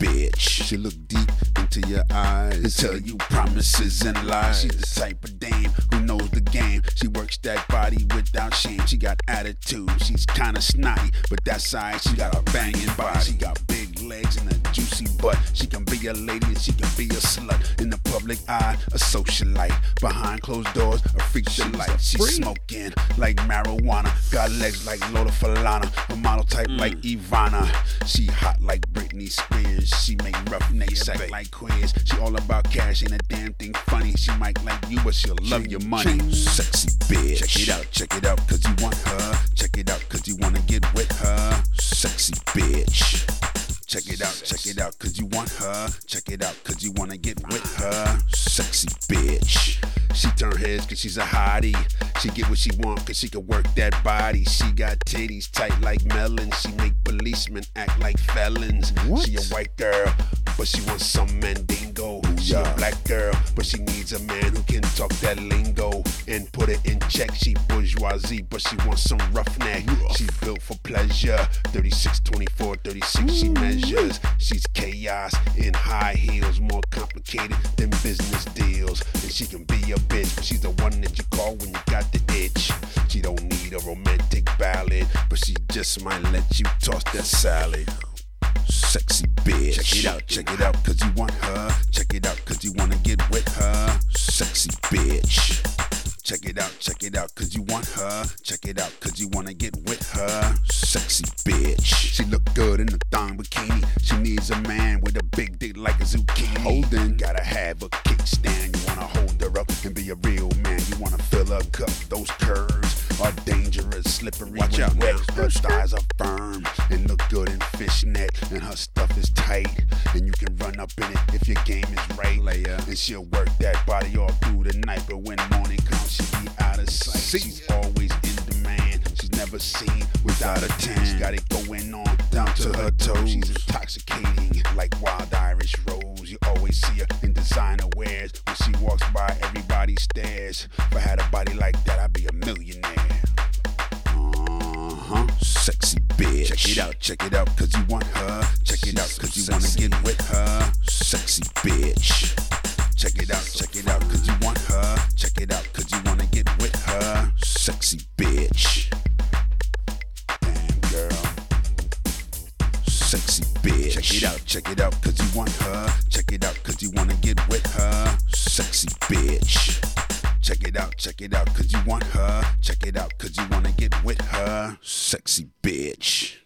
bitch. She look deep into your eyes and tell you promises and lies. She's the type of dame who knows the game. She works that body without shame. She got attitude. She's kinda snotty, but that side she got a banging body. She got big legs and a juicy butt. She can be a lady and she can be a slut. In the public eye, a socialite. Behind closed doors, a freak delight. She's smoking like marijuana. Got legs like Lola Falana. A model type like Ivana. She hot like Britney Spears. She make roughnecks act like queers. She all about cash, ain't a damn thing funny. She might like you, but she'll love your money. Sexy bitch. Check it out, check it out, cause you want her. Check it out, cause you wanna get with her. Sexy bitch. Check it out, check it out, cause you want her. Check it out, cause you wanna get with her. Sexy bitch. She turn heads cause she's a hottie. She get what she want cause she can work that body. She got titties tight like melons. She make policemen act like felons. She a white girl, but she wants some mandingo. She a black girl, but she needs a man who can talk that lingo and put it in check. She bourgeoisie, but she wants some roughneck. She's built for pleasure. 36, 24, 36, she mm. measures. She's chaos in high heels, more complicated than business deals. And she can be a bitch, but she's the one that you call when you got the itch. She don't need a romantic ballad, but she just might let you toss that salad. Sexy bitch. Check it out, check it out, cause you want her. Check check it out, cause you want her. Check it out, cause you wanna get with her. Sexy bitch. She look good in a thong bikini. She needs a man with a big dick like a zucchini. Holding, gotta have a kickstand. You wanna hold her up and be a real man. You wanna fill her cup. Those curves are dangerous, slippery. Watch out, wet. Her thighs are firm and look good in fishnet, and her stuff is tight. And you can run up in it if your game is right. Layer. And she'll work that body all through the night, but when morning comes, She's always in demand. She's never seen without a tan. She got it going on down to her toes. She's intoxicating like wild Irish rose. You always see her in designer wears. When she walks by, everybody stares. If I had a body like that, I'd be a millionaire. Uh-huh. Sexy bitch. Check it out, check it out, cause you want her. Sexy bitch. Check it out, check it out, cause you want her. Check it out, cause you wanna get with her. Sexy bitch. Check it out, check it out, cause you want her. Check it out, cause you wanna get with her. Sexy bitch.